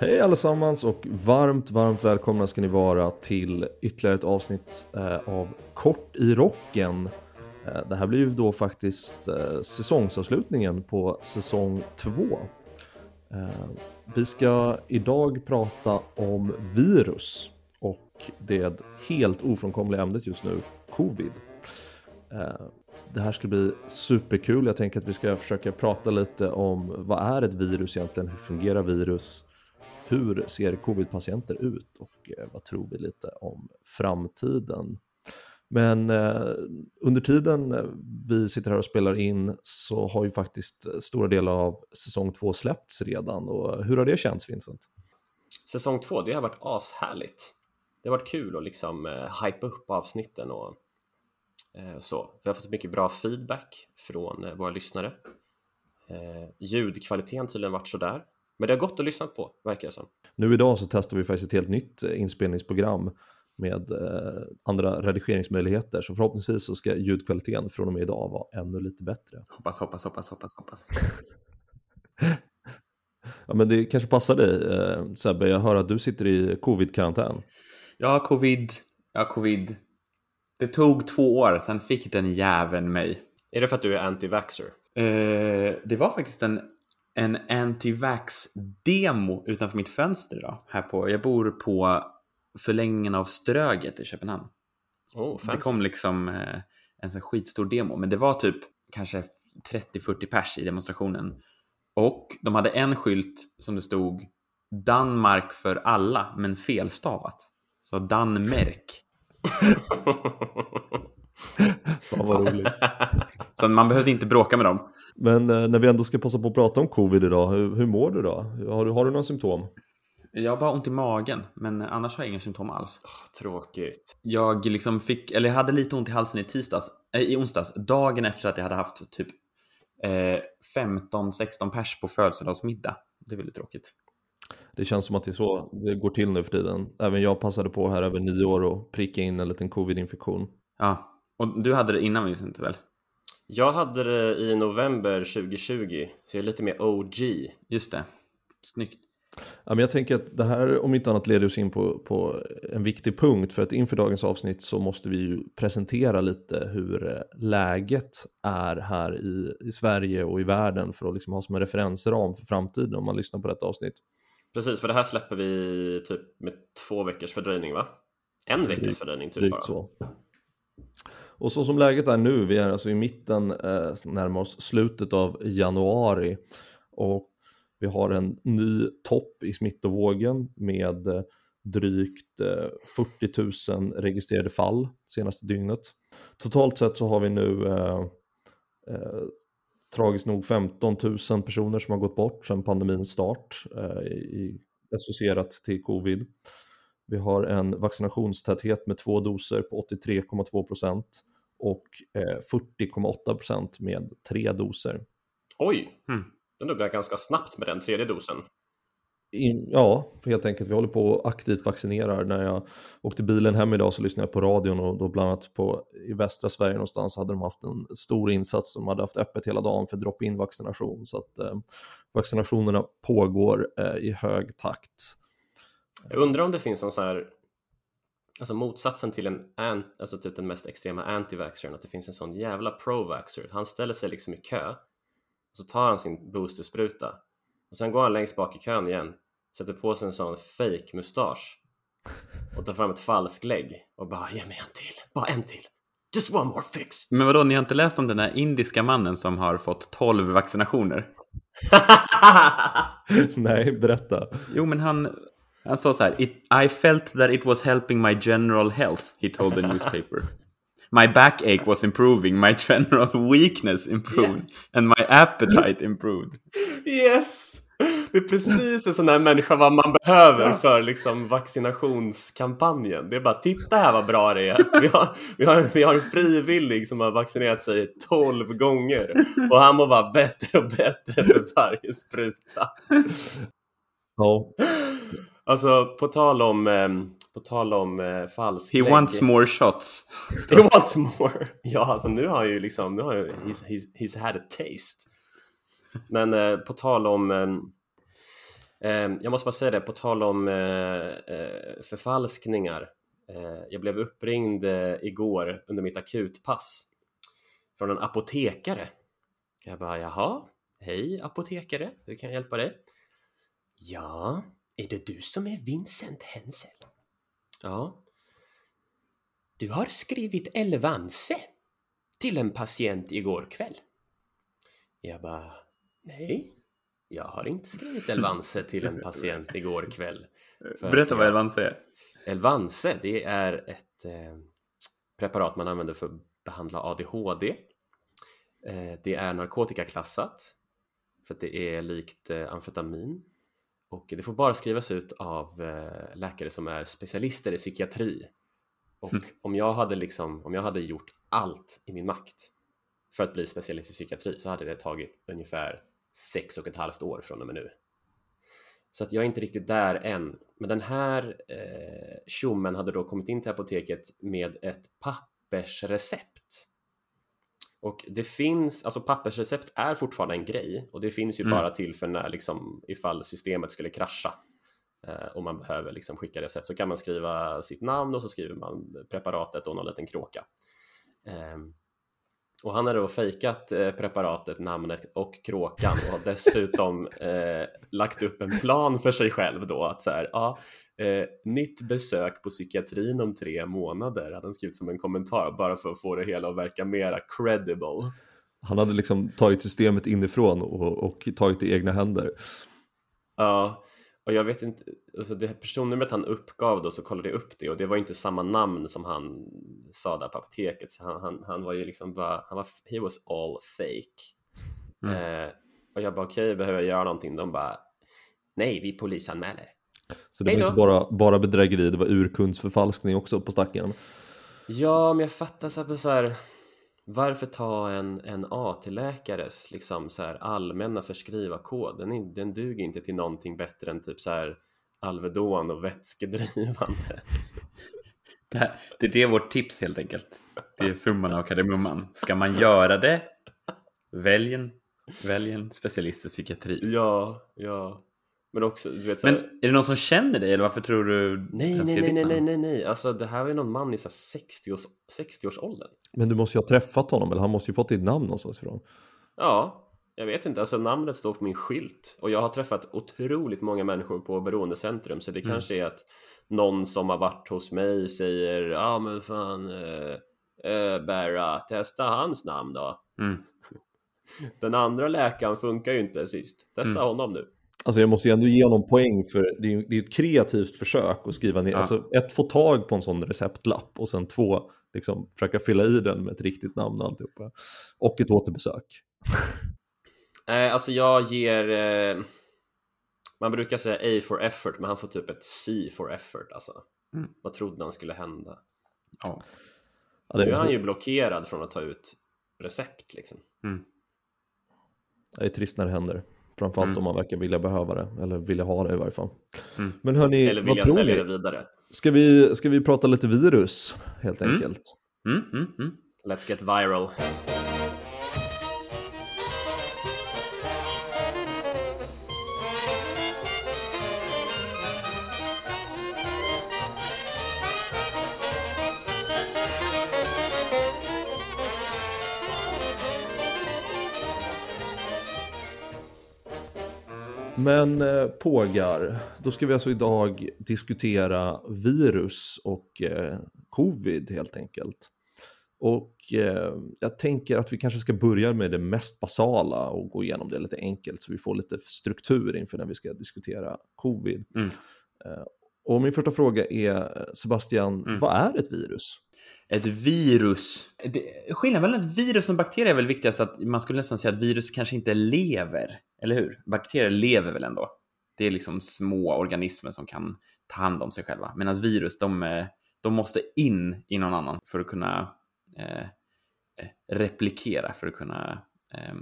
Hej allesammans och varmt, varmt välkomna ska ni vara till ytterligare ett avsnitt eh, av Kort i rocken. Eh, det här blir ju då faktiskt eh, säsongsavslutningen på säsong 2. Vi ska idag prata om virus och det helt ofrånkomliga ämnet just nu, covid. Det här ska bli superkul. Jag tänker att vi ska försöka prata lite om vad är ett virus egentligen? Hur fungerar virus? Hur ser covid-patienter ut och eh, vad tror vi lite om framtiden? Men eh, under tiden eh, vi sitter här och spelar in så har ju faktiskt eh, stora delar av säsong två släppts redan och hur har det känts Vincent? Säsong två, det har varit ashärligt. Det har varit kul att liksom eh, hypa upp avsnitten och eh, så. Vi har fått mycket bra feedback från eh, våra lyssnare. Eh, ljudkvaliteten tydligen varit sådär. Men det har gått att lyssna på, verkar det som. Nu idag så testar vi faktiskt ett helt nytt eh, inspelningsprogram med eh, andra redigeringsmöjligheter. Så förhoppningsvis så ska ljudkvaliteten från och med idag vara ännu lite bättre. Hoppas, hoppas, hoppas, hoppas, hoppas. ja, men det kanske passar dig eh, Sebbe. Jag hör att du sitter i covid-karantän. Ja, covid. Ja, covid. Det tog två år, sen fick den jäveln mig. Är det för att du är anti-vaxxer? Eh, det var faktiskt en en anti-vax-demo utanför mitt fönster idag. Här på, jag bor på förlängningen av Ströget i Köpenhamn. Oh, det kom liksom eh, en sån skitstor demo, men det var typ kanske 30-40 pers i demonstrationen. Och de hade en skylt som det stod Danmark för alla, men felstavat. Så Danmark. Fan vad roligt. Så man behövde inte bråka med dem. Men eh, när vi ändå ska passa på att prata om covid idag, hur, hur mår du då? Har du, har du några symptom? Jag har bara ont i magen, men annars har jag inga symptom alls. Oh, tråkigt. Jag liksom fick, eller jag hade lite ont i halsen i tisdags, äh, i onsdags, dagen efter att jag hade haft typ eh, 15-16 pers på födelsedagsmiddag. Det är väldigt tråkigt. Det känns som att det är så det går till nu för tiden. Även jag passade på här över nio år och pricka in en liten covid-infektion. Ja, och du hade det innan Vincent väl? Jag hade det i november 2020, så jag är lite mer OG. Just det, snyggt. Ja, men jag tänker att det här om inte annat leder oss in på, på en viktig punkt för att inför dagens avsnitt så måste vi ju presentera lite hur eh, läget är här i, i Sverige och i världen för att liksom ha som en referensram för framtiden om man lyssnar på detta avsnitt. Precis, för det här släpper vi typ med två veckors fördröjning va? En veckas fördröjning typ bara. så. Och så som läget är nu, vi är alltså i mitten, eh, närmar oss slutet av januari och vi har en ny topp i smittovågen med eh, drygt eh, 40 000 registrerade fall senaste dygnet. Totalt sett så har vi nu eh, eh tragiskt nog 15 000 personer som har gått bort sedan pandemins start eh, i, associerat till covid. Vi har en vaccinationstäthet med två doser på 83,2 procent och eh, 40,8 procent med tre doser. Oj, hmm. den duggar ganska snabbt med den tredje dosen. In, ja, helt enkelt. Vi håller på och aktivt vaccinerar. När jag åkte bilen hem idag så lyssnade jag på radion och då bland annat på, i västra Sverige någonstans hade de haft en stor insats som hade haft öppet hela dagen för drop-in vaccination. Så att eh, vaccinationerna pågår eh, i hög takt. Jag undrar om det finns någon sån här Alltså motsatsen till en, alltså typ den mest extrema anti-vaxxern, att det finns en sån jävla pro-vaxxer. Han ställer sig liksom i kö, och så tar han sin boosterspruta och sen går han längst bak i kön igen, sätter på sig en sån fake mustasch och tar fram ett falsklägg och bara ge mig en till, bara en till. Just one more fix. Men vadå, ni har inte läst om den där indiska mannen som har fått 12 vaccinationer? Nej, berätta. Jo, men han, han sa så här, I felt that it was helping my general health, he told the newspaper. My backache was improving, my general weakness improved, yes. and my appetite improved. Yes! Det är precis en sån här människa vad man behöver för liksom vaccinationskampanjen. Det är bara titta här vad bra det är. Vi har, vi har, vi har en frivillig som har vaccinerat sig 12 gånger och han mår bara bättre och bättre för varje spruta. Ja. Alltså på tal om, eh, på tal om eh, falsk He wants more shots. He wants more. Ja, alltså nu har han ju liksom, nu har ju, he's, he's, he's had a taste. Men eh, på tal om, eh, Ehm, jag måste bara säga det, på tal om eh, eh, förfalskningar. Eh, jag blev uppringd igår under mitt akutpass från en apotekare. Jag bara, jaha, hej apotekare, hur kan jag hjälpa dig? Ja, är det du som är Vincent Hensel? Ja. Du har skrivit Elvanse till en patient igår kväll. Jag bara, nej, jag har inte skrivit Elvanse till en patient igår kväll. Berätta vad Elvanse är. Elvanse, det är ett eh, preparat man använder för att behandla ADHD. Eh, det är narkotikaklassat för att det är likt eh, amfetamin och det får bara skrivas ut av eh, läkare som är specialister i psykiatri. Och mm. om jag hade liksom, om jag hade gjort allt i min makt för att bli specialist i psykiatri så hade det tagit ungefär sex och ett halvt år från och med nu. Så att jag är inte riktigt där än. Men den här eh, tjommen hade då kommit in till apoteket med ett pappersrecept. Och det finns, alltså pappersrecept är fortfarande en grej och det finns ju mm. bara till för när liksom ifall systemet skulle krascha eh, och man behöver liksom skicka recept så kan man skriva sitt namn och så skriver man preparatet och någon liten kråka. Eh, och han har då fejkat eh, preparatet, namnet och kråkan och har dessutom eh, lagt upp en plan för sig själv då att så här, ja, eh, nytt besök på psykiatrin om tre månader hade han skrivit som en kommentar bara för att få det hela att verka mera credible. Han hade liksom tagit systemet inifrån och, och tagit det i egna händer. Ja, och jag vet inte, alltså det personnumret han uppgav då så kollade jag upp det och det var inte samma namn som han sa där på apoteket. Så han, han, han var ju liksom bara, han var, he was all fake. Mm. Eh, och jag bara okej, okay, behöver jag göra någonting? De bara nej, vi polisanmäler. Så det var inte bara, bara bedrägeri, det var urkundsförfalskning också på stacken? Ja, men jag fattar så, så här, varför ta en, en AT-läkares liksom så här allmänna förskrivarkod? Den, den duger inte till någonting bättre än typ så här Alvedon och vätskedrivande. Det, här, det är det vårt tips helt enkelt. Det är summan av kardemumman. Ska man göra det, välj en, välj en specialist i psykiatri. Ja, ja. Men också, du vet, Men är det någon som känner dig eller varför tror du? Nej, nej, nej, nej, nej, nej, nej, alltså det här ju någon man i 60 års, 60-årsåldern. Men du måste ju ha träffat honom eller han måste ju fått ditt namn någonstans ifrån. Ja, jag vet inte, alltså namnet står på min skylt och jag har träffat otroligt många människor på beroendecentrum så det mm. kanske är att någon som har varit hos mig säger ja ah, men fan eh, eh, Berra, testa hans namn då. Mm. Den andra läkaren funkar ju inte sist, testa mm. honom nu. Alltså jag måste ju ändå ge honom poäng för det är, det är ett kreativt försök att skriva ner. Ja. Alltså ett, få tag på en sån receptlapp och sen två, liksom försöka fylla i den med ett riktigt namn och alltihopa. Och ett återbesök. Eh, alltså jag ger, eh, man brukar säga A for effort, men han får typ ett C for effort. Alltså. Mm. Vad trodde han skulle hända? Ja. ja nu är han ju blockerad från att ta ut recept liksom. Mm. Det är trist när det händer. Framförallt mm. om man verkar vilja behöva det, eller vilja ha det i varje fall. Mm. Men hörni, eller vilja vad tror sälja ni? det vidare. Ska vi, ska vi prata lite virus, helt mm. enkelt? Mm, mm, Let's get viral. Men eh, pågar, då ska vi alltså idag diskutera virus och eh, covid helt enkelt. Och eh, jag tänker att vi kanske ska börja med det mest basala och gå igenom det lite enkelt så vi får lite struktur inför när vi ska diskutera covid. Mm. Eh, och min första fråga är Sebastian, mm. vad är ett virus? Ett virus. Det, skillnaden mellan ett virus och en bakterie är väl viktigast att man skulle nästan säga att virus kanske inte lever, eller hur? Bakterier lever väl ändå? Det är liksom små organismer som kan ta hand om sig själva. Medan virus, de, eh, de måste in i någon annan för att kunna eh, eh replikera, för att kunna eh,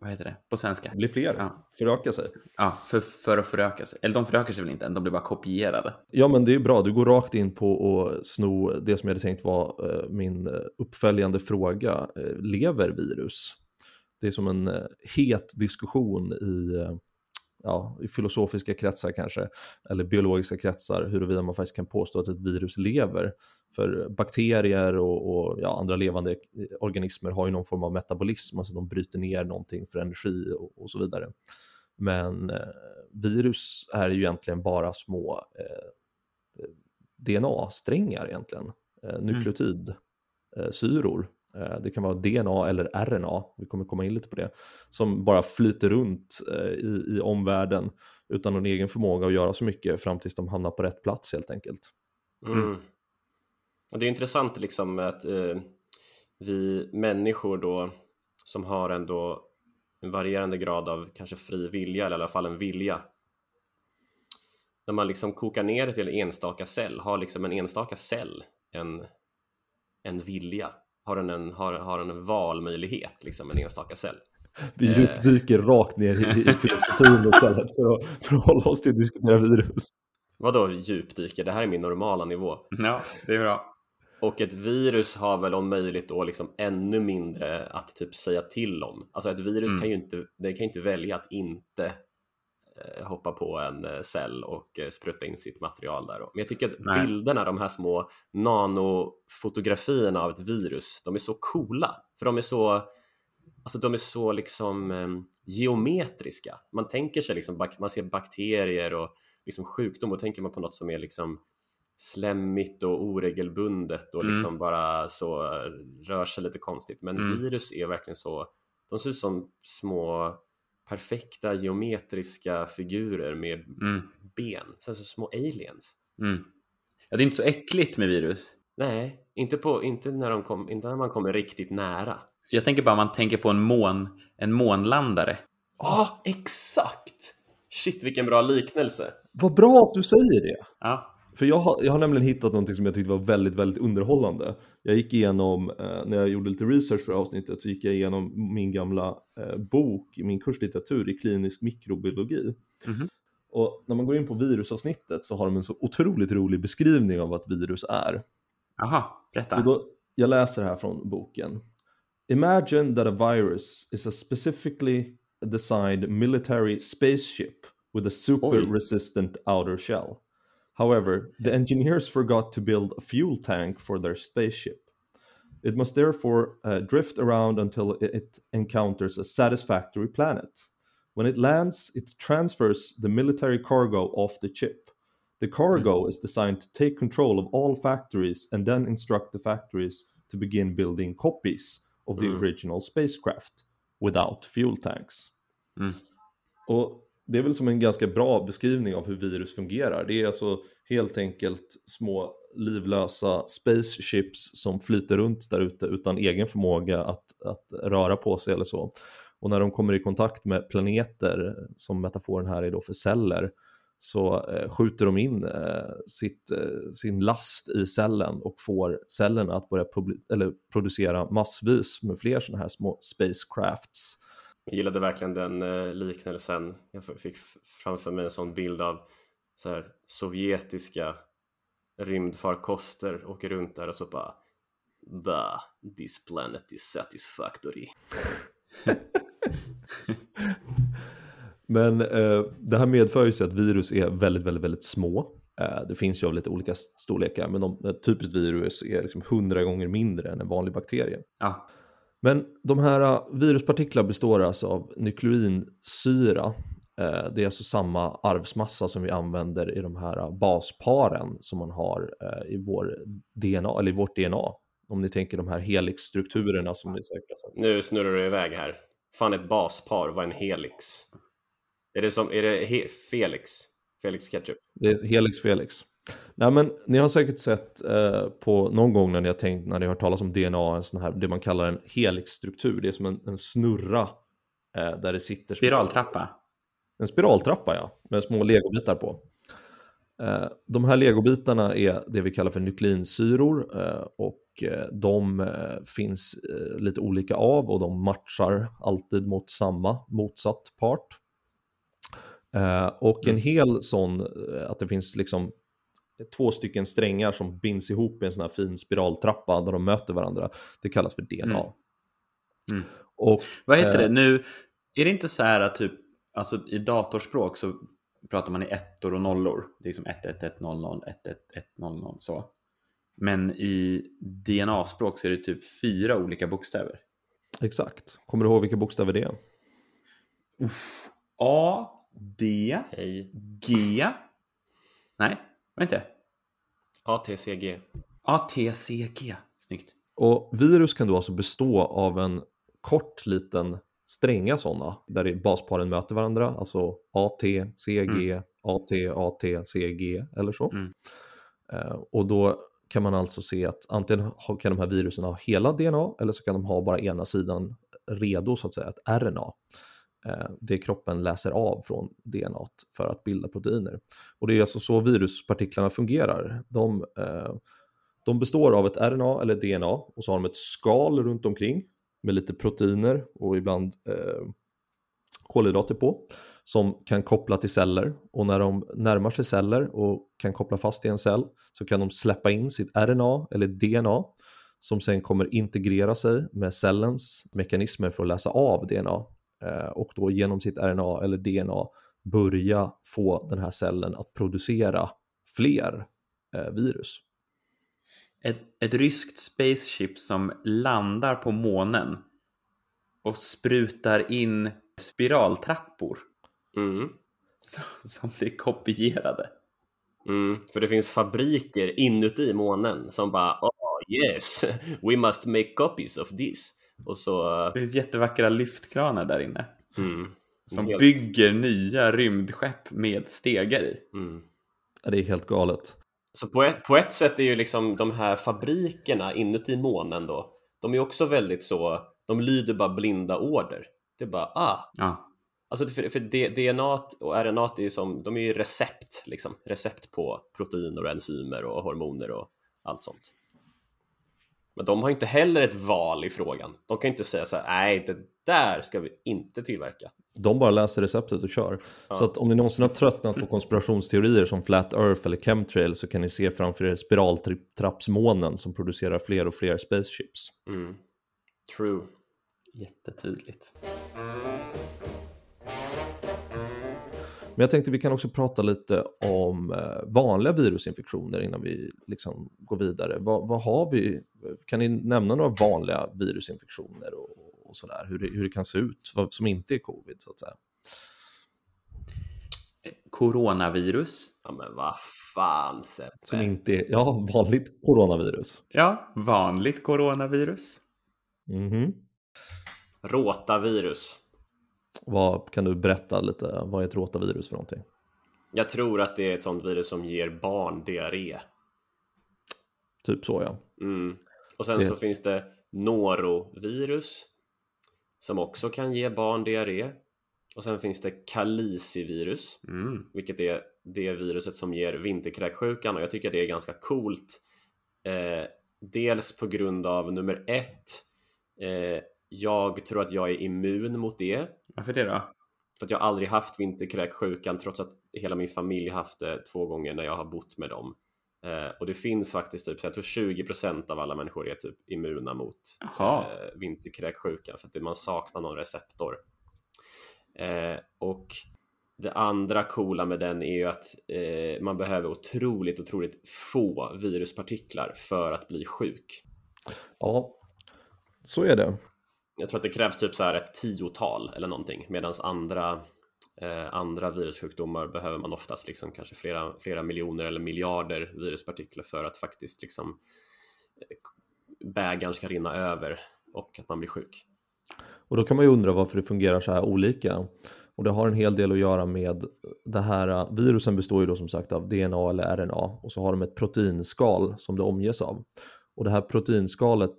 vad heter det på svenska? Bli fler, ja. föröka sig. Ja, för, för att föröka sig. Eller de förökar sig väl inte än, de blir bara kopierade. Ja, men det är bra. Du går rakt in på att sno det som jag hade tänkt vara uh, min eh, uppföljande fråga. Uh, lever virus? Det är som en het diskussion i ja, i filosofiska kretsar kanske, eller biologiska kretsar, huruvida man faktiskt kan påstå att ett virus lever. För bakterier och, och ja, andra levande organismer har ju någon form av metabolism, alltså de bryter ner någonting för energi och, och så vidare. Men eh, virus är ju egentligen bara små eh, DNA-strängar egentligen, eh, nukleotidsyror. Eh, det kan vara DNA eller RNA, vi kommer komma in lite på det, som bara flyter runt eh, i, i omvärlden utan någon egen förmåga att göra så mycket fram tills de hamnar på rätt plats helt enkelt. Mm. Och det är intressant liksom att eh, vi människor då som har ändå en varierande grad av kanske fri vilja eller i alla fall en vilja. När man liksom kokar ner det till en enstaka cell, har liksom en enstaka cell en, en vilja? Har den en, har, har den en valmöjlighet, liksom en enstaka cell? Vi eh. djupdyker eh. rakt ner i, i filosofin istället för att, för att hålla oss till att diskutera virus. Vadå djupdyker? Det här är min normala nivå. Ja, det är bra. Och ett virus har väl om möjligt då liksom ännu mindre att typ säga till om. Alltså ett virus mm. kan ju inte, det kan inte välja att inte hoppa på en eh, cell och eh, spruta in sitt material där. Men jag tycker att Nej. bilderna, de här små nanofotografierna av ett virus, de är så coola. För de är så, alltså de är så liksom eh, geometriska. Man tänker sig liksom, man ser bakterier och liksom sjukdom och tänker man på något som är liksom slemmigt och oregelbundet och mm. liksom bara så rör sig lite konstigt. Men mm. virus är verkligen så, de ser ut som små perfekta geometriska figurer med mm. ben, sen så små aliens. Mm. Ja, det är inte så äckligt med virus. Nej, inte, på, inte, när de kom, inte när man kommer riktigt nära. Jag tänker bara man tänker på en mån, en månlandare. Ja, ah, exakt! Shit, vilken bra liknelse. Vad bra att du säger det. Ja. För jag har, jag har nämligen hittat någonting som jag tyckte var väldigt, väldigt underhållande. Jag gick igenom, eh, när jag gjorde lite research för avsnittet, så gick jag igenom min gamla eh, bok, min kurslitteratur i klinisk mikrobiologi. Mm -hmm. Och när man går in på virusavsnittet så har de en så otroligt rolig beskrivning av vad ett virus är. Aha, berätta. Så då, jag läser här från boken. Imagine that a virus is a specifically designed military spaceship with a super Oj. resistant outer shell. However, the engineers forgot to build a fuel tank for their spaceship. It must therefore uh, drift around until it encounters a satisfactory planet. When it lands, it transfers the military cargo off the chip. The cargo mm. is designed to take control of all factories and then instruct the factories to begin building copies of the mm. original spacecraft without fuel tanks. Mm. Och det är väl som en ganska bra beskrivning av hur virus fungerar. Det är alltså helt enkelt små livlösa spaceships som flyter runt där ute utan egen förmåga att, att röra på sig eller så. Och när de kommer i kontakt med planeter, som metaforen här är då för celler, så eh, skjuter de in eh, sitt, eh, sin last i cellen och får cellerna att börja eller producera massvis med fler sådana här små spacecrafts jag gillade verkligen den eh, liknelsen. Jag fick framför mig en sån bild av så här, sovjetiska rymdfarkoster åker runt där och så bara The, this planet is satisfactory. Men eh, det här medför ju sig att virus är väldigt, väldigt, väldigt små. Eh, det finns ju av lite olika storlekar, men de, ett typiskt virus är liksom hundra gånger mindre än en vanlig bakterie. Ja. Men de här äh, viruspartiklar består alltså av nukleoinsyra. Äh, det är alltså samma arvsmassa som vi använder i de här äh, basparen som man har i, vår DNA, eller i vårt DNA. Om ni tänker de här helixstrukturerna som ni säkert Nu snurrar du iväg här. Fan ett baspar, vad är en helix? Är det, som, är det Felix? Felix Ketchup? Det är Helix Felix. Nej, men ni har säkert sett eh, på någon gång när ni har tänkt, när ni har hört talas om DNA, en sån här, det man kallar en helixstruktur. Det är som en, en snurra eh, där det sitter... Spiraltrappa? En spiraltrappa, ja, med små legobitar på. Eh, de här legobitarna är det vi kallar för nukleinsyror eh, och eh, de eh, finns lite olika av och de matchar alltid mot samma motsatt part. och en mm. hel sån, att det finns liksom två stycken strängar som binds ihop i en sån här fin spiraltrappa där de möter varandra. Det kallas för DNA. Mm. Mm. Och, Vad heter eh, det nu? Är det inte så här att typ alltså i datorspråk så pratar man i ettor och nollor. Det är som 11100, 11100 så. Men i DNA-språk så är det typ fyra olika bokstäver. Exakt. Kommer du ihåg vilka bokstäver det är? Uff. A, D, Hej. G. Nej, var det inte? ATCG. A, T, C, G. Snyggt. Och virus kan då alltså bestå av en kort liten stränga sådana där basparen möter varandra, alltså AT, CG, Mm. AT, AT, CG eller så. Mm. Eh, och då kan man alltså se att antingen kan de här virusen ha hela DNA eller så kan de ha bara ena sidan redo så att säga, ett RNA. Eh, det kroppen läser av från DNA för att bilda proteiner. Och det är alltså så viruspartiklarna fungerar. De, eh, de består av ett RNA eller DNA och så har de ett skal runt omkring med lite proteiner och ibland eh, kolhydrater på som kan koppla till celler och när de närmar sig celler och kan koppla fast i en cell så kan de släppa in sitt RNA eller DNA som sen kommer integrera sig med cellens mekanismer för att läsa av DNA och då genom sitt RNA eller DNA börja få den här cellen att producera fler eh, virus. Ett, ett ryskt spaceship som landar på månen och sprutar in spiraltrappor Mm. som, som blir kopierade. Mm. För det finns fabriker inuti månen som bara oh yes, we must make copies of this. Och så... Det finns jättevackra lyftkranar där inne Mm. som Helt- bygger nya rymdskepp med stegar i. Mm. Ja, Det är helt galet. Så på ett, på ett sätt är ju liksom de här fabrikerna inuti månen då, de är också väldigt så, de lyder bara blinda order. Det är bara, ah, Ja, alltså för, för DNA och RNA är ju som, de är ju recept liksom, recept på proteiner och enzymer och hormoner och allt sånt. Men de har inte heller ett val i frågan. De kan inte säga så här, nej, det där ska vi inte tillverka. De bara läser receptet och kör. Så att om ni någonsin har tröttnat på konspirationsteorier som Flat Earth eller Chemtrail så kan ni se framför er spiraltrappsmånen som producerar fler och fler spaceships. Mm. True. jättetydligt. Men jag tänkte vi kan också prata lite om eh, vanliga virusinfektioner innan vi liksom går vidare. Vad, vad har vi? Kan ni nämna några vanliga virusinfektioner och, och sådär? Hur det, hur det kan se ut, vad som inte är covid så att säga. Coronavirus. Ja men vad fan Sebbe. Som inte är, ja, vanligt coronavirus. Ja, vanligt coronavirus. Mhm. Rotavirus. Vad kan du berätta lite, vad är ett rotavirus för någonting? Jag tror att det är ett sånt virus som ger barn diarré. Typ så ja. Mm. Och sen Det- så finns det norovirus som också kan ge barn diarré. Och sen finns det kalicivirus, Mm. vilket är det viruset som ger vinterkräksjukan och jag tycker det är ganska coolt. Eh, dels på grund av nummer ett, eh, jag tror att jag är immun mot det. Varför det då? För att jag aldrig haft vinterkräksjukan trots att hela min familj haft det två gånger när jag har bott med dem. Eh, och det finns faktiskt typ, så jag tror 20% av alla människor är typ immuna mot eh, vinterkräksjukan för att man saknar någon receptor. Eh, och det andra coola med den är ju att eh, man behöver otroligt, otroligt få viruspartiklar för att bli sjuk. Ja, så är det. Jag tror att det krävs typ så här ett tiotal eller någonting medan andra eh, andra virussjukdomar behöver man oftast liksom kanske flera, flera miljoner eller miljarder viruspartiklar för att faktiskt liksom eh, bägaren ska rinna över och att man blir sjuk. Och då kan man ju undra varför det fungerar så här olika. Och det har en hel del att göra med det här, eh, virusen består ju då som sagt av DNA eller RNA och så har de ett proteinskal som det omges av. Och det här proteinskalet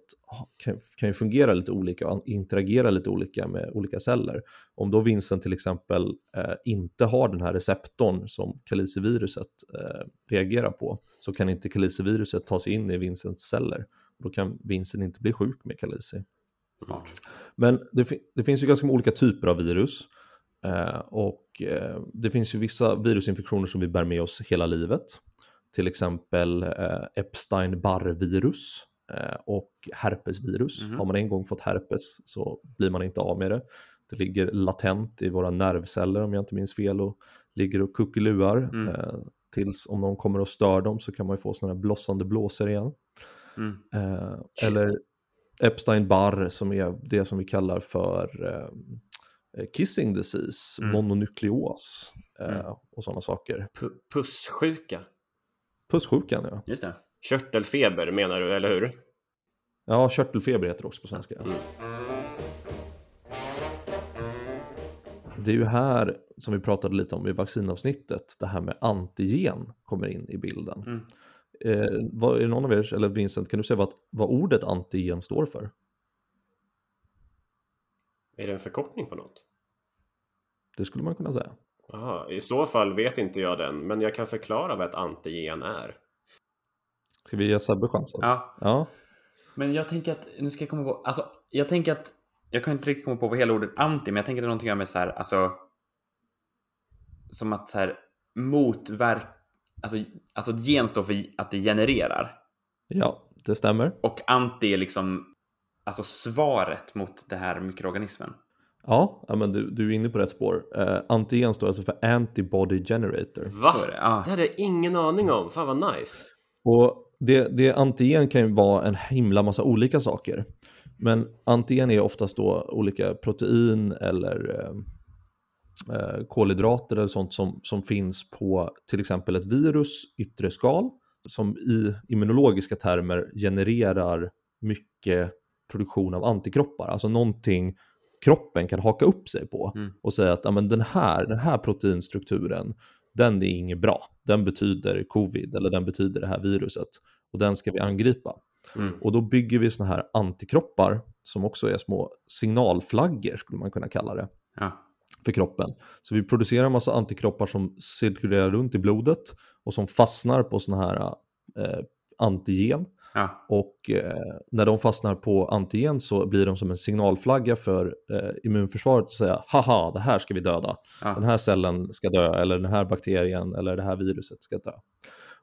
kan, kan ju fungera lite olika och interagera lite olika med olika celler. Om då vinsten till exempel eh, inte har den här receptorn som kaliciviruset eh, reagerar på så kan inte kaliciviruset ta sig in i vinstens celler. Då kan vinsten inte bli sjuk med. Smart. Men det, fi- det finns ju ganska många olika typer av virus. Eh, och eh, det finns ju vissa virusinfektioner som vi bär med oss hela livet. Till exempel eh, Epstein-Barr-virus eh, och herpesvirus. Mhm. Har man en gång fått herpes så blir man inte av med det. Det ligger latent i våra nervceller om jag inte minns fel och ligger och kuckeluar. Mm. Eh, tills om någon kommer och stör dem så kan man ju få sådana här blossande blåsor igen. Mm. Eller Epstein-Barr som är det som vi kallar för kissing disease, Mm. mononukleos Mm. och sådana saker. Pu- Pussjuka. Pusssjukan ja. Just det. Körtelfeber menar du, eller hur? Ja, körtelfeber heter det också på svenska. Mm. Det är ju här som vi pratade lite om i vaccinavsnittet, det här med antigen kommer in i bilden. Mm. Eh, vad, är det någon av er, eller Vincent, kan du säga vad, vad ordet antigen står för? Är det en förkortning på något? Det skulle man kunna säga. Aha, I så fall vet inte jag den, men jag kan förklara vad ett antigen är. Ska vi ge Sebbe chansen? Ja, Ja, men jag tänker att, nu ska jag komma på, alltså jag tänker att, jag kan inte riktigt komma på vad hela ordet anti, men jag tänker att det är någonting med så här, alltså, som att så här, motverk, alltså, alltså gen står för att det genererar. ja det stämmer. Och anti är liksom, alltså svaret mot det här mikroorganismen. Ja, men du, du är inne på rätt spår. Eh, antigen står alltså för antibody generator. Va? Så är det. Ja. Det hade jag ingen aning om. Fan vad nice. Och det, det antigen kan ju vara en himla massa olika saker. Men antigen är oftast då olika protein eller eh, eh, kolhydrater eller sånt som, som finns på till exempel ett virus yttre skal som i immunologiska termer genererar mycket produktion av antikroppar. Alltså någonting kroppen kan haka upp sig på Mm. och säga att ja, men den, här, den här proteinstrukturen den är inget bra. Den betyder covid eller den betyder det här viruset och den ska vi angripa. Mm. Och då bygger vi såna här antikroppar som också är små signalflaggor skulle man kunna kalla det Ja. för kroppen. Så vi producerar en massa antikroppar som cirkulerar runt i blodet och som fastnar på såna här eh, antigen. Ja. Och eh, när de fastnar på antigen så blir de som en signalflagga för eh, immunförsvaret att säga haha, det här ska vi döda. Den Ja. här cellen ska dö eller den här bakterien eller det här viruset ska dö.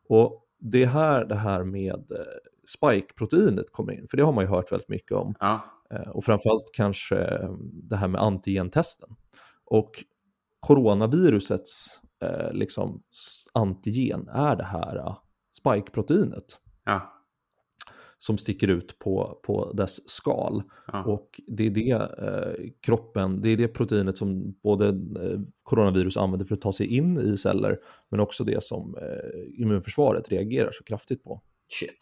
Och det är här det här med eh, spike-proteinet kommer in, för det har man ju hört väldigt mycket om. Ja. Eh, och framförallt kanske eh, det här med antigentesten. Och coronavirusets eh, liksom antigen är det här eh, spike-proteinet Ja. Som sticker ut på, på dess skal. Ja. Och det är det eh, kroppen, det är det proteinet som både eh, coronavirus använder för att ta sig in i celler, men också det som eh, immunförsvaret reagerar så kraftigt på. Shit.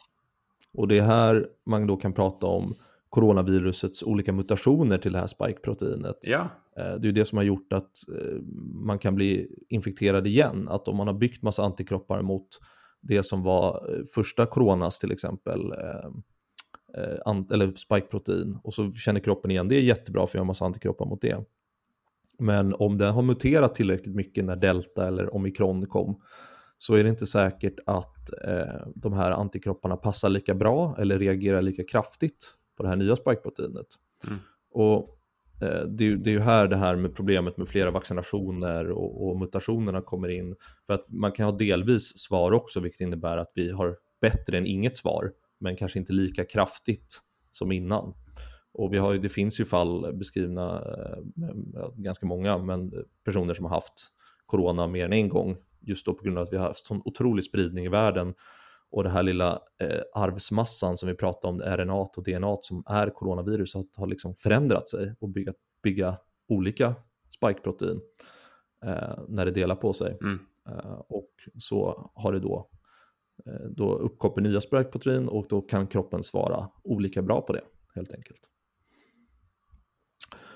Och det är här man då kan prata om coronavirusets olika mutationer till det här spike-proteinet. Ja. Eh, Det är ju det som har gjort att eh, man kan bli infekterad igen. Att om man har byggt massa antikroppar mot det som var eh, första coronas till exempel, eh, eh, eller spike-protein, och så känner kroppen igen, det är jättebra för jag har massa antikroppar mot det. Men om den har muterat tillräckligt mycket när delta eller omikron kom, så är det inte säkert att eh, de här antikropparna passar lika bra eller reagerar lika kraftigt på det här nya spike-proteinet. Mm. Och Eh, det, är ju- det är ju här det här med problemet med flera vaccinationer och, och mutationerna kommer in. För att man kan ha delvis svar också, vilket innebär att vi har bättre än inget svar, men kanske inte lika kraftigt som innan. Och vi har, ju- det finns ju fall beskrivna, eh, ganska många, men personer som har haft corona mer än en gång, just då på grund av att vi har haft sån otrolig spridning i världen och det här lilla eh, arvsmassan som vi pratade om, RNA och DNA som är coronavirus, att har liksom förändrat sig och bygga, bygga olika spikeprotein eh, när det delar på sig. Mm. Eh, och så har det då, eh, då uppkommer nya spikeprotein och då kan kroppen svara olika bra på det helt enkelt.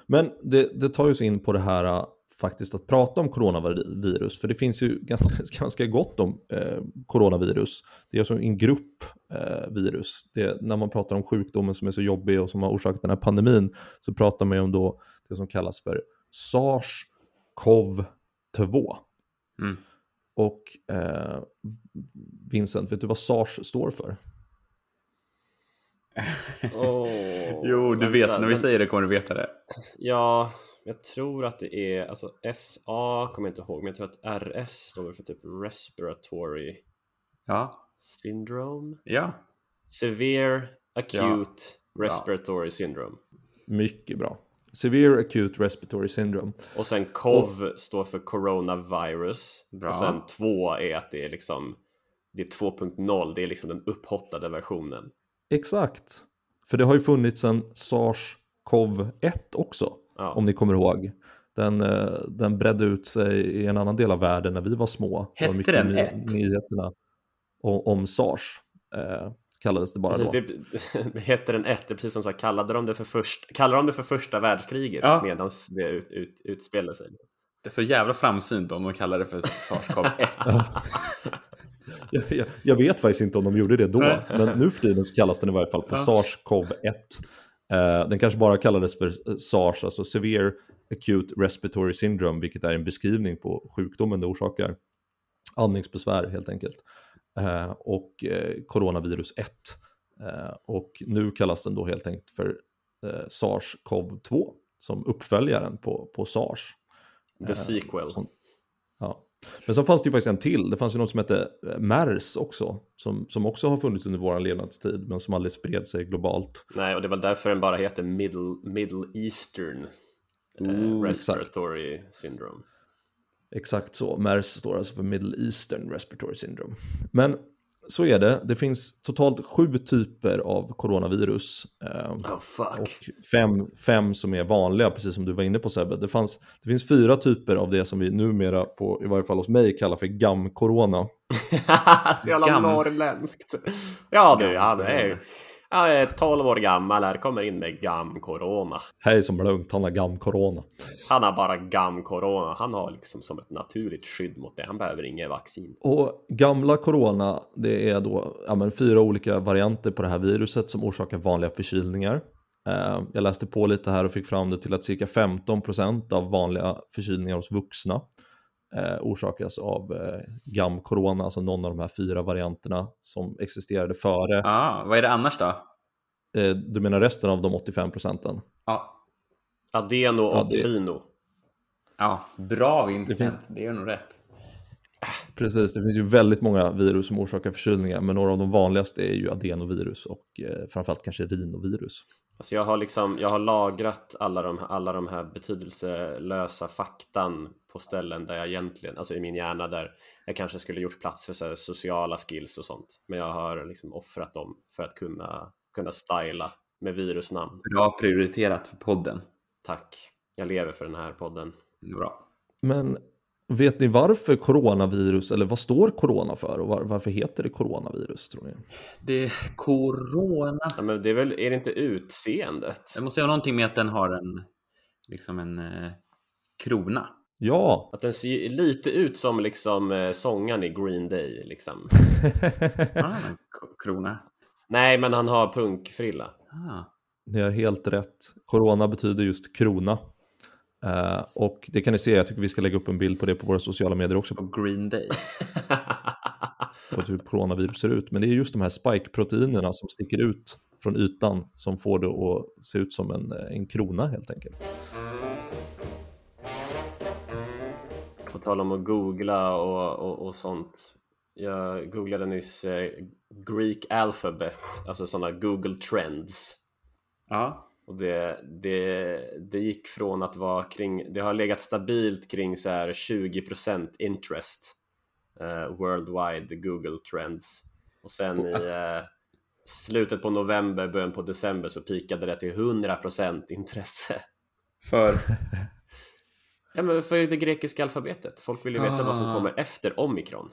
Men det, det tar ju oss in på det här faktiskt att prata om coronavirus, för det finns ju ganska, ganska gott om eh, coronavirus. Det är alltså en grupp eh, virus. Det, när man pratar om sjukdomen som är så jobbig och som har orsakat den här pandemin så pratar man ju om då det som kallas för SARS-CoV-2. Mm. Och eh, Vincent, vet du vad SARS står för? Åh, Jo, du vänta, vet, när vi men- säger det kommer du veta det. Ja, jag tror att det är, alltså SA kommer jag inte ihåg, men jag tror att RS står för typ Respiratory Ja. Syndrome? Ja. Severe Acute Ja. Respiratory Syndrome. Mycket bra. Severe Acute Respiratory Syndrome. Och sen COV står för Coronavirus. Bra. Och sen 2 är att det är liksom det är 2.0, det är liksom den upphottade versionen. Exakt. För det har ju funnits en SARS-CoV-1 också, Ja. om ni kommer ihåg. Den, eh, den bredde ut sig i en annan del av världen när vi var små. Det var Hette mycket den ny- ett? Nyheterna om, om SARS eh, kallades det bara Precis, då. det heter den ett, det är precis som så här, kallade de det för, först, kallade de det för första världskriget Ja. medan det ut, ut, utspelade sig. Det är så jävla framsynt om de kallar det för SARS-CoV-1. Jag, jag, jag vet faktiskt inte om de gjorde det då, men nu för tiden så kallas den i varje fall för Ja. SARS-CoV-1. Eh, den kanske bara kallades för eh, SARS, alltså Severe Acute Respiratory Syndrome, vilket är en beskrivning på sjukdomen det orsakar. Andningsbesvär helt enkelt. Eh, och eh, coronavirus 1. Eh, och nu kallas den då helt enkelt för eh, SARS-CoV-2, som uppföljaren på, på SARS. The sequel. som- ja. Men så fanns det ju faktiskt en till. Det fanns ju något som hette eh, MERS också. Som, som också har funnits under vår levnadstid men som aldrig spred sig globalt. Nej, och det var därför den bara heter Middle, Middle Eastern eh, Respiratory Syndrome. Exakt så. MERS står alltså för Middle Eastern Respiratory Syndrome. Men så är det. Det finns totalt sju typer av coronavirus. Eh, Oh fuck. och fem, fem som är vanliga, precis som du var inne på Sebbe. Det, fanns, det finns fyra typer av det som vi numera, på, i varje fall hos mig, kallar för GAM-corona. så jävla Gam. norrländskt. Ja du, Gam. han är, han är 12 år gammal här, kommer in med gam-corona. Hej som lugnt, han har GAM-corona. Han har bara gam-corona. Han har liksom som ett naturligt skydd mot det. Han behöver inget vaccin. Och gamla corona, det är då ja, men fyra olika varianter på det här viruset som orsakar vanliga förkylningar. Eh, jag läste på lite här och fick fram det till att cirka 15% av vanliga förkylningar hos vuxna eh, orsakas av eh, GAM-corona, alltså någon av de här fyra varianterna som existerade före. Ja, vad är det annars då? Eh, du menar resten av de 85 procenten? Ja, Adeno och Ja, ja bra Vincent. Det Det, är nog rätt. Precis, det finns ju väldigt många virus som orsakar förkylningar, men några av de vanligaste är ju adenovirus och eh, framförallt kanske rinovirus. Alltså jag har liksom, jag har lagrat alla de, alla de här betydelselösa faktan på ställen där jag egentligen, alltså i min hjärna där jag kanske skulle gjort plats för så här sociala skills och sånt. Men jag har liksom offrat dem för att kunna, kunna styla med virusnamn. Bra prioriterat för podden. Tack. Jag lever för den här podden. Bra. Men vet ni varför coronavirus, eller vad står corona för och var, varför heter det coronavirus tror ni? Det är corona. Ja, men det är väl, är det inte utseendet? Det måste ju ha någonting med att den har en, liksom en eh, krona. Ja, Att den ser lite ut som liksom eh, sångaren i Green Day liksom. K- krona. Nej, men han har punkfrilla. Ah. ni har helt rätt. Corona betyder just krona. Eh, och det kan ni se, jag tycker vi ska lägga upp en bild på det på våra sociala medier också, På Green Day. på hur coronavirus ser ut. Men det är just de här spike-proteinerna som sticker ut från ytan som får det att se ut som en, en krona helt enkelt. På tal om att googla och, och, och sånt. Jag googlade nyss eh, Greek alphabet, alltså sådana Google trends. Ja. Och det, det, det gick från att vara kring, det har legat stabilt kring så här 20% interest eh, worldwide Google trends. Och sen i eh, slutet på november, början på december så pikade det till 100% intresse. För? Ja men för det grekiska alfabetet. Folk vill ju veta vad som Ah. kommer efter omikron.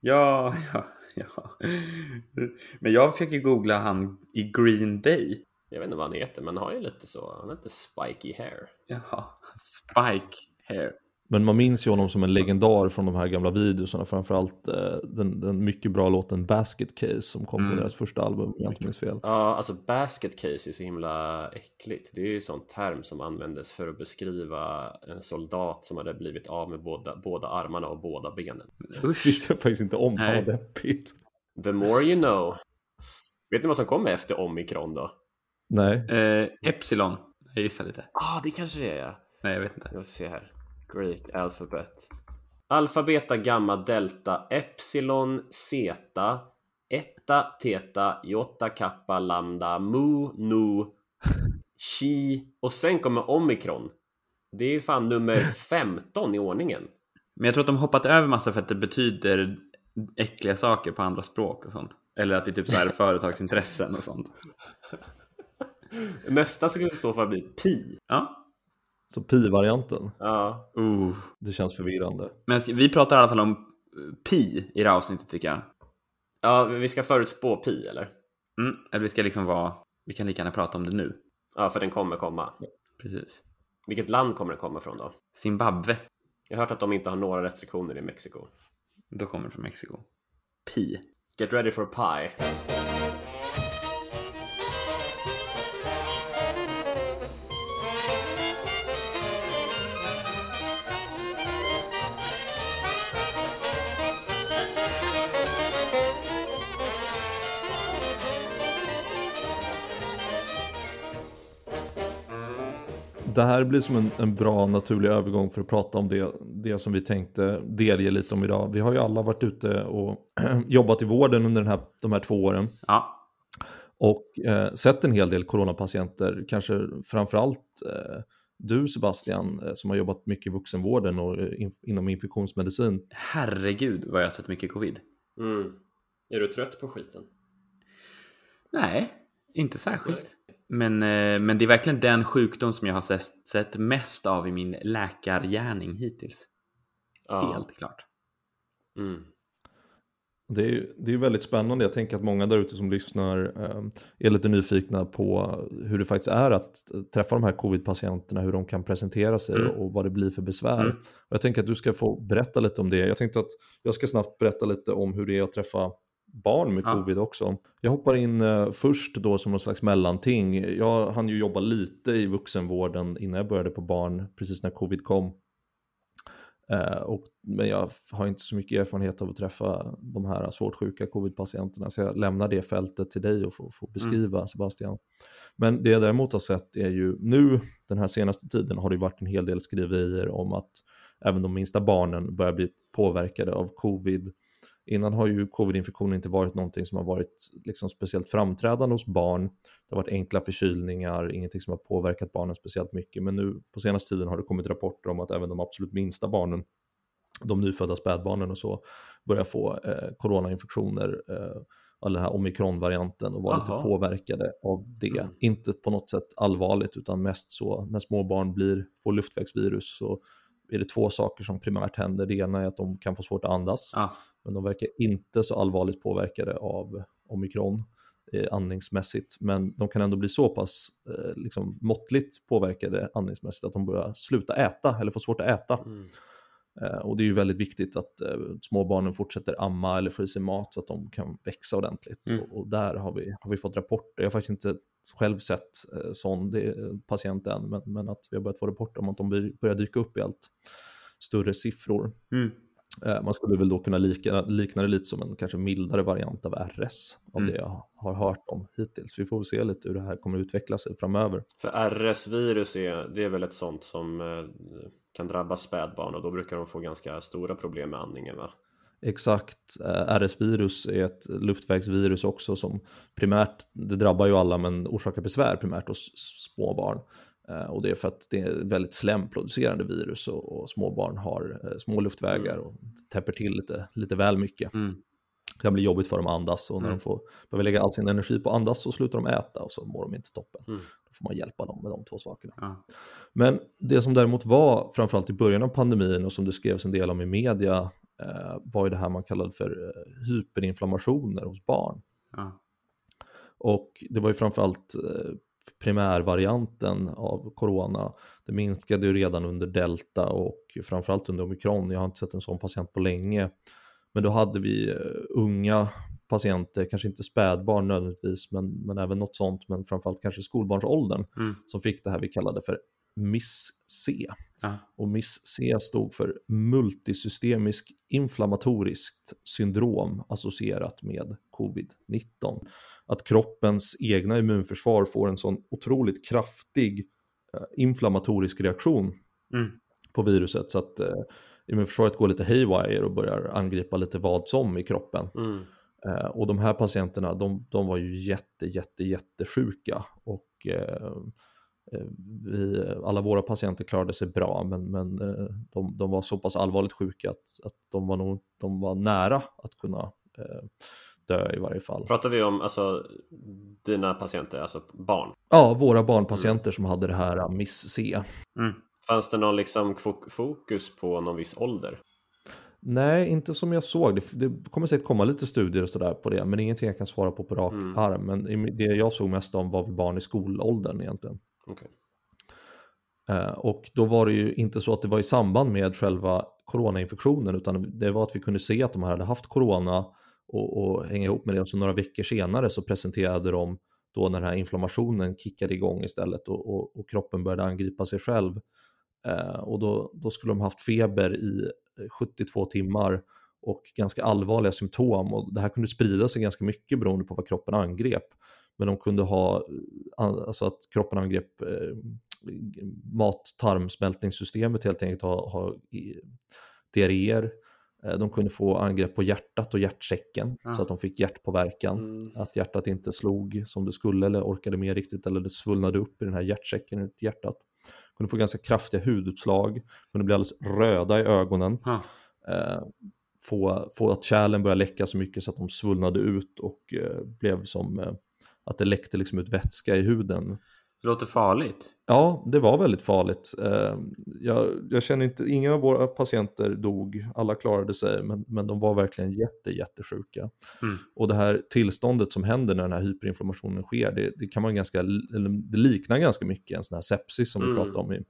Ja, ja, ja. Men jag fick ju googla han i Green Day. Jag vet inte vad han heter, men han har ju lite så, han lite spiky hair. Jaha, Spike Hair. Men man minns ju honom som en legendar från de här gamla videorna, framförallt eh, den, den mycket bra låten Basket Case som kom Mm. på deras första album, om jag inte minns fel. Ja, alltså basket case är så himla äckligt. Det är ju en sån term som användes för att beskriva en soldat som hade blivit av med båda, båda armarna och båda benen. Usch. Visste jag faktiskt inte om, fan vad deppigt. The more you know. Vet ni vad som kommer efter omikron då? Nej, Eh, Epsilon. Jag gissar lite. Ah, det kanske det är ja. Nej, jag vet inte. Jag ska se här. Greek alphabet. Alfa, beta, gamma, delta, epsilon, zeta, etta, teta, jota, kappa, lambda, mu, nu, Xi och sen kommer omikron. Det är fan nummer 15 i ordningen. Men jag tror att de hoppat över massa för att det betyder äckliga saker på andra språk och sånt. Eller att det är typ så här företagsintressen och sånt. Nästa skulle i så fall bli pi. Ja. Så pi-varianten, Ja. Uh. det känns förvirrande. Men vi pratar i alla fall om eh, pi i det här avsnittet tycker jag. ja, vi ska förutspå pi eller? Mm. Eller vi ska liksom vara... Vi kan lika gärna prata om det nu. Ja, för den kommer komma. Precis. Vilket land kommer den komma från då? Zimbabwe. Jag har hört att de inte har några restriktioner i Mexiko. Då kommer det från Mexiko. Pi. Get ready for pie. Det här blir som en, en bra naturlig övergång för att prata om det, det som vi tänkte delge lite om idag. Vi har ju alla varit ute och jobbat i vården under den här, de här två åren Ja. och eh, sett en hel del coronapatienter, kanske framförallt eh, du Sebastian eh, som har jobbat mycket i vuxenvården och eh, in, inom infektionsmedicin. Herregud vad jag har sett mycket covid. Mm. Är du trött på skiten? Nej, inte särskilt. Men, eh, men det är verkligen den sjukdom som jag har sett, sett mest av i min läkargärning hittills. Ja. Helt klart. Mm. Det är, ju- det är väldigt spännande. Jag tänker att många där ute som lyssnar eh, är lite nyfikna på hur det faktiskt är att träffa de här covid-patienterna, hur de kan presentera sig Mm. och vad det blir för besvär. Mm. Och jag tänker att du ska få berätta lite om det. Jag tänkte att jag ska snabbt berätta lite om hur det är att träffa barn med Ja. covid också. Jag hoppar in eh, först då som någon slags mellanting. Jag hann ju jobba lite i vuxenvården innan jag började på barn, precis när covid kom. Eh, och, men jag har inte så mycket erfarenhet av att träffa de här svårt sjuka covid-patienterna så jag lämnar det fältet till dig och får, får beskriva Sebastian. Men det jag däremot har sett är ju nu den här senaste tiden har det varit en hel del skriverier om att även de minsta barnen börjar bli påverkade av covid. Innan har ju covid-infektion inte varit någonting som har varit liksom speciellt framträdande hos barn. Det har varit enkla förkylningar, ingenting som har påverkat barnen speciellt mycket. Men nu på senaste tiden har det kommit rapporter om att även de absolut minsta barnen, de nyfödda spädbarnen och så, börjar få eh, coronainfektioner. Eh, eller den här omikronvarianten och vara lite påverkade av det. Mm. Inte på något sätt allvarligt utan mest så när små barn blir, får luftvägsvirus så är det två saker som primärt händer. Det ena är att de kan få svårt att andas. Ja. Men de verkar inte så allvarligt påverkade av omikron eh, andningsmässigt. Men de kan ändå bli så pass eh, liksom, måttligt påverkade andningsmässigt att de börjar sluta äta eller får svårt att äta. Mm. Eh, och det är ju väldigt viktigt att eh, små barnen fortsätter amma eller få i sig mat så att de kan växa ordentligt. Mm. Och, där har vi, har vi fått rapporter. Jag har faktiskt inte själv sett eh, sån patient än, men, men att vi har börjat få rapporter om att de bör- börjar dyka upp i allt större siffror. Mm. Eh, Man skulle väl då kunna likna, likna det lite som en kanske mildare variant av RS av Mm. det jag har hört om hittills. Vi får väl se lite hur det här kommer utveckla sig framöver. För RS-virus är, det är väl ett sånt som eh, kan drabba spädbarn och då brukar de få ganska stora problem med andningen va? Exakt, eh, RS-virus är ett luftvägsvirus också som primärt, det drabbar ju alla men orsakar besvär primärt hos små barn. Eh, Och det är för att det är väldigt slemproducerande virus och, och små barn har eh, små luftvägar och täpper till lite, lite väl mycket. Mm. Det kan bli jobbigt för dem att andas och när Mm. de får behöver lägga all sin energi på att andas så slutar de äta och så mår de inte toppen. Mm. Då får man hjälpa dem med de två sakerna. Ja. Men det som däremot var, framförallt i början av pandemin och som det skrevs en del om i media, eh, var ju det här man kallade för eh, hyperinflammationer hos barn. Ja. Och det var ju framförallt eh, primärvarianten av corona. Det minskade ju redan under delta och framförallt under omikron. Jag har inte sett en sån patient på länge. Men då hade vi eh, unga patienter, kanske inte spädbarn nödvändigtvis, men, men även något sånt, men framförallt kanske skolbarnsåldern, Mm. som fick det här vi kallade för MIS-C. Ja. Och MIS-C stod för multisystemisk inflammatoriskt syndrom associerat med covid-19. Att kroppens egna immunförsvar får en sån otroligt kraftig eh, inflammatorisk reaktion Mm. på viruset så att eh, immunförsvaret går lite haywire och börjar angripa lite vad som i kroppen. Mm. Eh, och de här patienterna, de, de var ju jätte, jätte, jättesjuka och eh, eh, vi, alla våra patienter klarade sig bra, men, men de, de var så pass allvarligt sjuka att, att de, var nog, de var nära att kunna dö i varje fall. Pratar vi om alltså, dina patienter, alltså barn? Ja, våra barnpatienter som hade det här miss-C. Mm. Fanns det någon liksom fokus på någon viss ålder? Nej, inte som jag såg. Det, det kommer säkert komma lite studier och sådär på det, men ingenting jag kan svara på på rak Mm. arm. Men det jag såg mest om var väl barn i skolåldern egentligen. Okej. Eh, och då var det ju inte så att det var i samband med själva coronainfektionen, utan det var att vi kunde se att de här hade haft corona och, och hänga ihop med det. Och så några veckor senare så presenterade de då när den här inflammationen kickade igång istället och, och, och kroppen började angripa sig själv. Eh, och då, då skulle de haft feber i eh, 72 timmar och ganska allvarliga symptom och det här kunde sprida sig ganska mycket beroende på vad kroppen angrep. Men de kunde ha, eh, alltså att kroppen angrep eh, mat-tarmsmältningssystemet helt enkelt, ha, ha diarréer. Eh, De kunde få angrepp på hjärtat och hjärtsäcken Ja. så att de fick hjärtpåverkan. Mm. Att hjärtat inte slog som det skulle eller orkade med riktigt eller det svullnade upp i den här hjärtsäcken i hjärtat. Kunde få ganska kraftiga hudutslag, kunde bli alldeles röda i ögonen Ja. eh, få, få att kärlen började läcka så mycket så att de svullnade ut och eh, blev som eh, att det läckte liksom ut vätska i huden. Det låter farligt. Ja, det var väldigt farligt. Eh, jag, jag känner inte, ingen av våra patienter dog, alla klarade sig, men, men de var verkligen jätte, jättesjuka. Mm. Och det här tillståndet som händer när den här hyperinflammationen sker, det, det kan man ganska, det liknar ganska mycket en sån här sepsis som vi Mm. pratade om i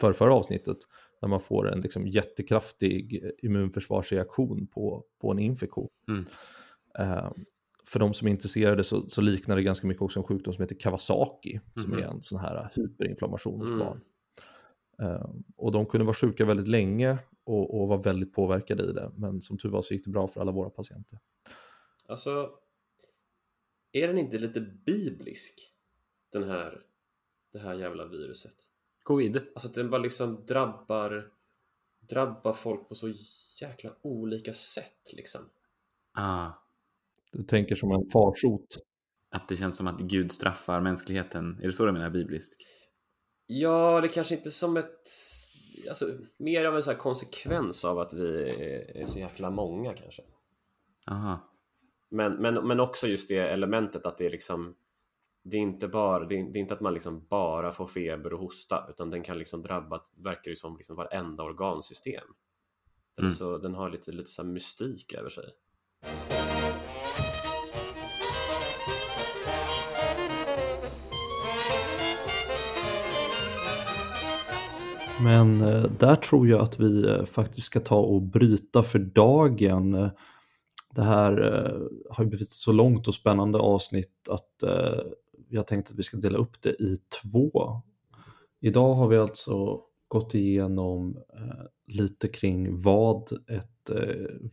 för förra avsnittet, när man får en liksom jättekraftig immunförsvarsreaktion på, på en infektion. Mm. Eh, för de som är intresserade så, så liknar det ganska mycket också en sjukdom som heter Kawasaki, som Mhm. är en sån här hyperinflammation hos Mm. barn. Eh, och de kunde vara sjuka väldigt länge och, och var väldigt påverkade i det, men som tur var så gick det bra för alla våra patienter. Alltså, är den inte lite biblisk? Den här, det här jävla viruset. Covid. Alltså att den bara liksom drabbar, drabbar folk på så jäkla olika sätt liksom. Ah, Du tänker som en farsot. att det känns som att Gud straffar mänskligheten. Är det så du menar bibliskt? Ja, det kanske inte som ett... Alltså, mer av en sån här konsekvens av att vi är, så jäkla många kanske. Aha. Men, men, men också just det elementet att det är liksom det är inte bara det är, det är inte att man liksom bara får feber och hosta utan den kan liksom drabba, verkar det som liksom varenda organsystem. Den, Mm. så, den har lite, lite så här mystik över sig. Men eh, där tror jag att vi eh, faktiskt ska ta och bryta för dagen. Eh, det här har ju blivit ett så långt och spännande avsnitt att jag tänkte att vi ska dela upp det i två. Idag har vi alltså gått igenom lite kring vad ett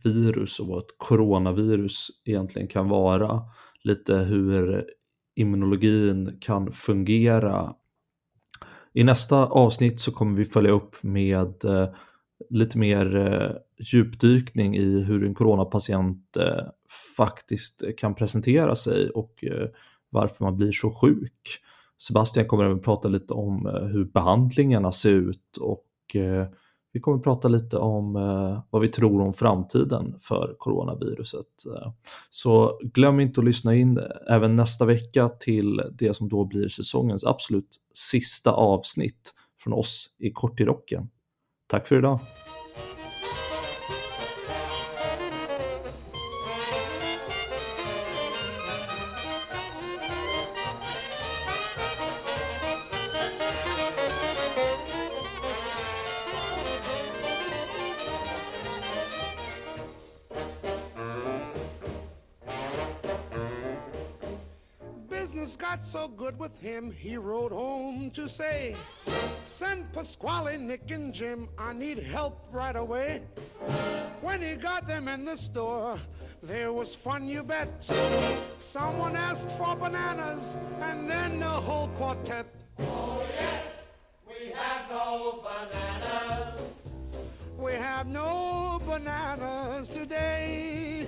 virus och vad ett coronavirus egentligen kan vara. Lite hur immunologin kan fungera i nästa avsnitt så kommer vi följa upp med eh, lite mer eh, djupdykning i hur en coronapatient eh, faktiskt kan presentera sig och eh, varför man blir så sjuk. Sebastian kommer även prata lite om eh, hur behandlingarna ser ut och eh, vi kommer prata lite om eh, vad vi tror om framtiden för coronaviruset. Eh, så glöm inte att lyssna in även nästa vecka till det som då blir säsongens absolut sista avsnitt från oss i Kort i rocken. Tack för idag! Got so good with him, he rode home to say, Send Pasquale, Nick, and Jim, I need help right away. When he got them in the store, there was fun, you bet. Someone asked for bananas, and then the whole quartet. Oh, yes, we have no bananas We have no bananas today.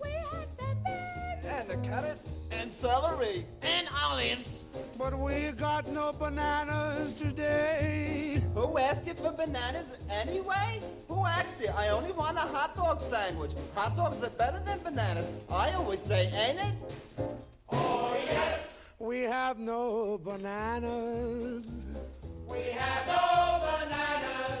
We had bananas And the carrots and celery and olives. But we got no bananas today. Who asked you for bananas anyway? Who asked you? I only want a hot dog sandwich. Hot dogs are better than bananas. I always say, ain't it? Oh, yes. We have no bananas. We have no bananas.